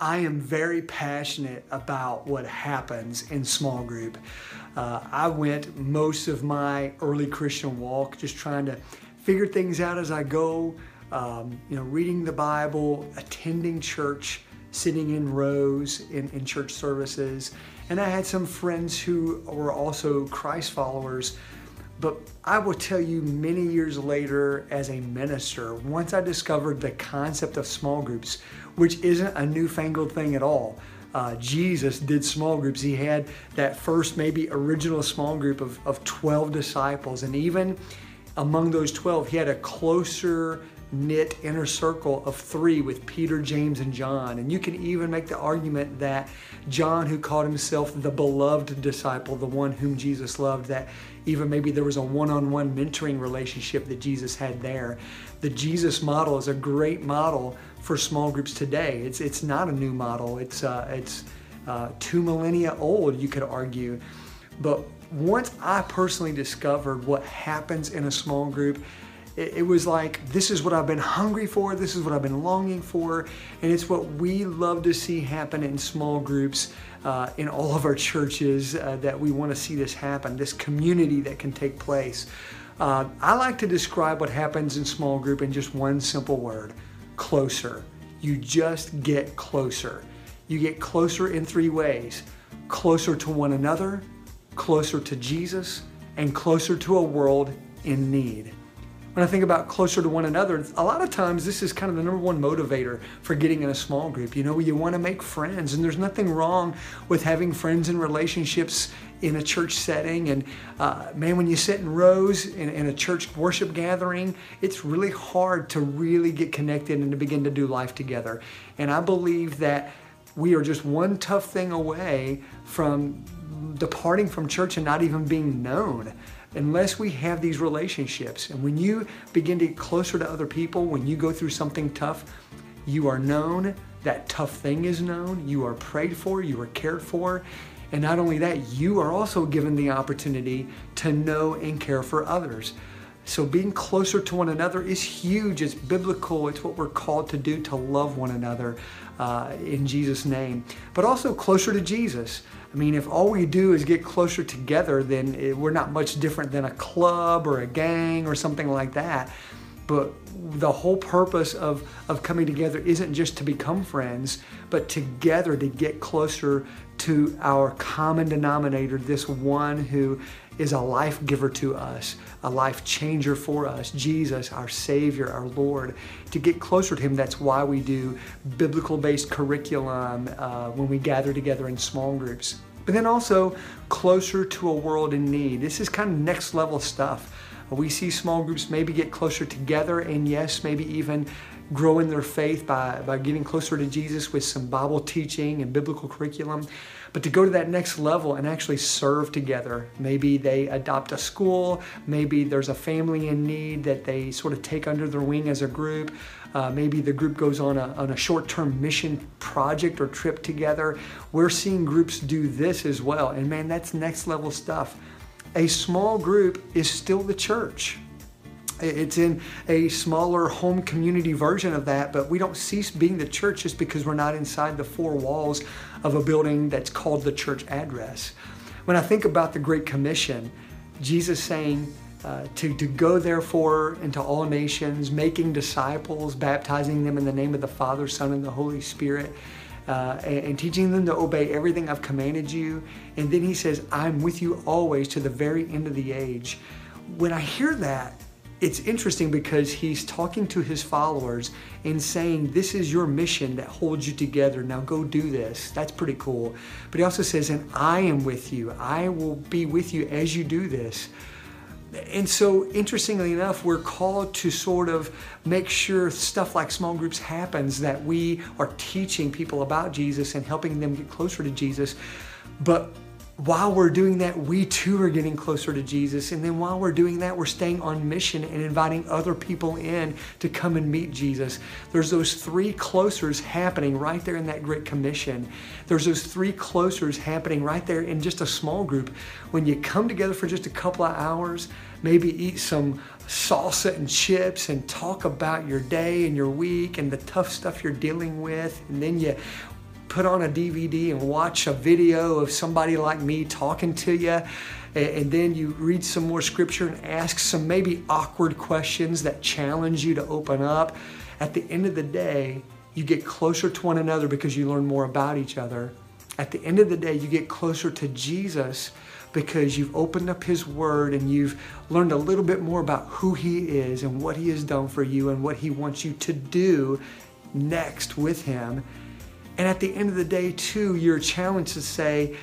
I am very passionate about what happens in small group. Uh, I went most of my early Christian walk just trying to figure things out as I go, um, you know, reading the Bible, attending church, sitting in rows in, in church services. And I had some friends who were also Christ followers. But I will tell you, many years later, as a minister, once I discovered the concept of small groups, which isn't a newfangled thing at all, uh, Jesus did small groups. He had that first, maybe original small group of, of 12 disciples. And even among those 12, he had a closer knit inner circle of three with Peter, James, and John. And you can even make the argument that John, who called himself the beloved disciple, the one whom Jesus loved, that even maybe there was a one on one mentoring relationship that Jesus had there. The Jesus model is a great model for small groups today. It's, it's not a new model, it's, uh, it's uh, two millennia old, you could argue. But once I personally discovered what happens in a small group, it, was like, this is what I've been hungry for, this is what I've been longing for, and it's what we love to see happen in small groups uh, in all of our churches uh, that we want to see this happen, this community that can take place. Uh, I like to describe what happens in small group in just one simple word closer. You just get closer. You get closer in three ways closer to one another, closer to Jesus, and closer to a world in need when I think about closer to one another, a lot of times this is kind of the number one motivator for getting in a small group. You know, you want to make friends, and there's nothing wrong with having friends and relationships in a church setting. And uh, man, when you sit in rows in, in a church worship gathering, it's really hard to really get connected and to begin to do life together. And I believe that we are just one tough thing away from departing from church and not even being known unless we have these relationships. And when you begin to get closer to other people, when you go through something tough, you are known, that tough thing is known, you are prayed for, you are cared for. And not only that, you are also given the opportunity to know and care for others. So being closer to one another is huge. It's biblical. It's what we're called to do to love one another uh, in Jesus' name. But also closer to Jesus. I mean, if all we do is get closer together, then it, we're not much different than a club or a gang or something like that. But the whole purpose of, of coming together isn't just to become friends, but together to get closer to our common denominator, this one who is a life giver to us, a life changer for us, Jesus, our Savior, our Lord. To get closer to Him, that's why we do biblical based curriculum uh, when we gather together in small groups. But then also closer to a world in need. This is kind of next level stuff. We see small groups maybe get closer together and yes, maybe even grow in their faith by, by getting closer to Jesus with some Bible teaching and biblical curriculum. But to go to that next level and actually serve together, maybe they adopt a school, maybe there's a family in need that they sort of take under their wing as a group. Uh, maybe the group goes on a, on a short term mission project or trip together. We're seeing groups do this as well. And man, that's next level stuff. A small group is still the church. It's in a smaller home community version of that, but we don't cease being the church just because we're not inside the four walls of a building that's called the church address. When I think about the Great Commission, Jesus saying, uh, to, to go therefore into all nations, making disciples, baptizing them in the name of the Father, Son, and the Holy Spirit, uh, and, and, teaching them to obey everything I've commanded you. And then he says, I'm with you always to the very end of the age. When I hear that, it's interesting because he's talking to his followers and saying, This is your mission that holds you together. Now go do this. That's pretty cool. But he also says, And I am with you. I will be with you as you do this. And so, interestingly enough, we're called to sort of make sure stuff like small groups happens, that we are teaching people about Jesus and helping them get closer to Jesus. But while we're doing that, we too are getting closer to Jesus. And then while we're doing that, we're staying on mission and inviting other people in to come and meet Jesus. There's those three closers happening right there in that Great Commission. There's those three closers happening right there in just a small group. When you come together for just a couple of hours, maybe eat some salsa and chips and talk about your day and your week and the tough stuff you're dealing with. And then you put on a DVD and watch a video of somebody like me talking to you. And then you read some more scripture and ask some maybe awkward questions that challenge you to open up. At the end of the day, you get closer to one another because you learn more about each other. At the end of the day, you get closer to Jesus because you've opened up His Word and you've learned a little bit more about who He is and what He has done for you and what He wants you to do next with Him. And at the end of the day, too, you're challenged to say,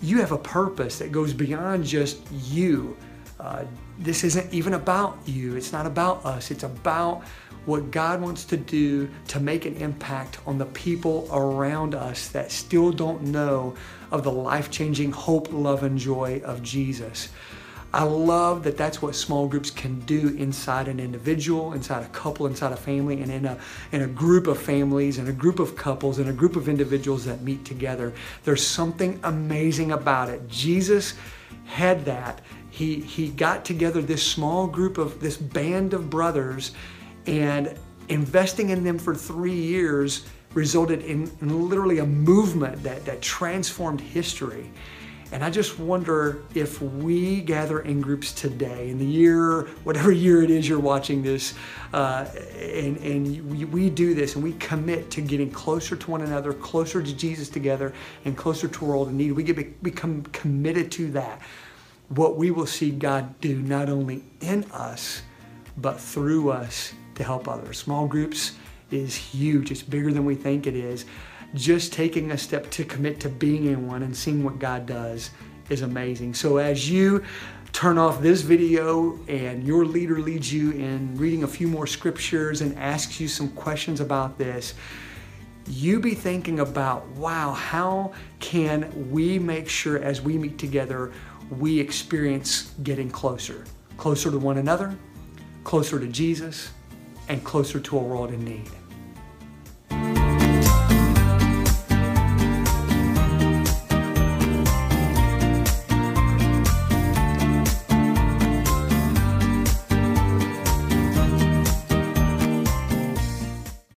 you have a purpose that goes beyond just you. Uh, this isn't even about you. It's not about us. It's about what God wants to do to make an impact on the people around us that still don't know of the life changing hope, love, and joy of Jesus. I love that that's what small groups can do inside an individual, inside a couple, inside a family, and in a, in a group of families, and a group of couples, and a group of individuals that meet together. There's something amazing about it. Jesus had that. He, he got together this small group of this band of brothers, and investing in them for three years resulted in, in literally a movement that, that transformed history. And I just wonder if we gather in groups today, in the year, whatever year it is you're watching this, uh, and, and we, we do this and we commit to getting closer to one another, closer to Jesus together, and closer to world in need. We get, become committed to that. What we will see God do not only in us, but through us to help others. Small groups is huge, it's bigger than we think it is just taking a step to commit to being in one and seeing what God does is amazing. So as you turn off this video and your leader leads you in reading a few more scriptures and asks you some questions about this, you be thinking about, wow, how can we make sure as we meet together, we experience getting closer, closer to one another, closer to Jesus, and closer to a world in need.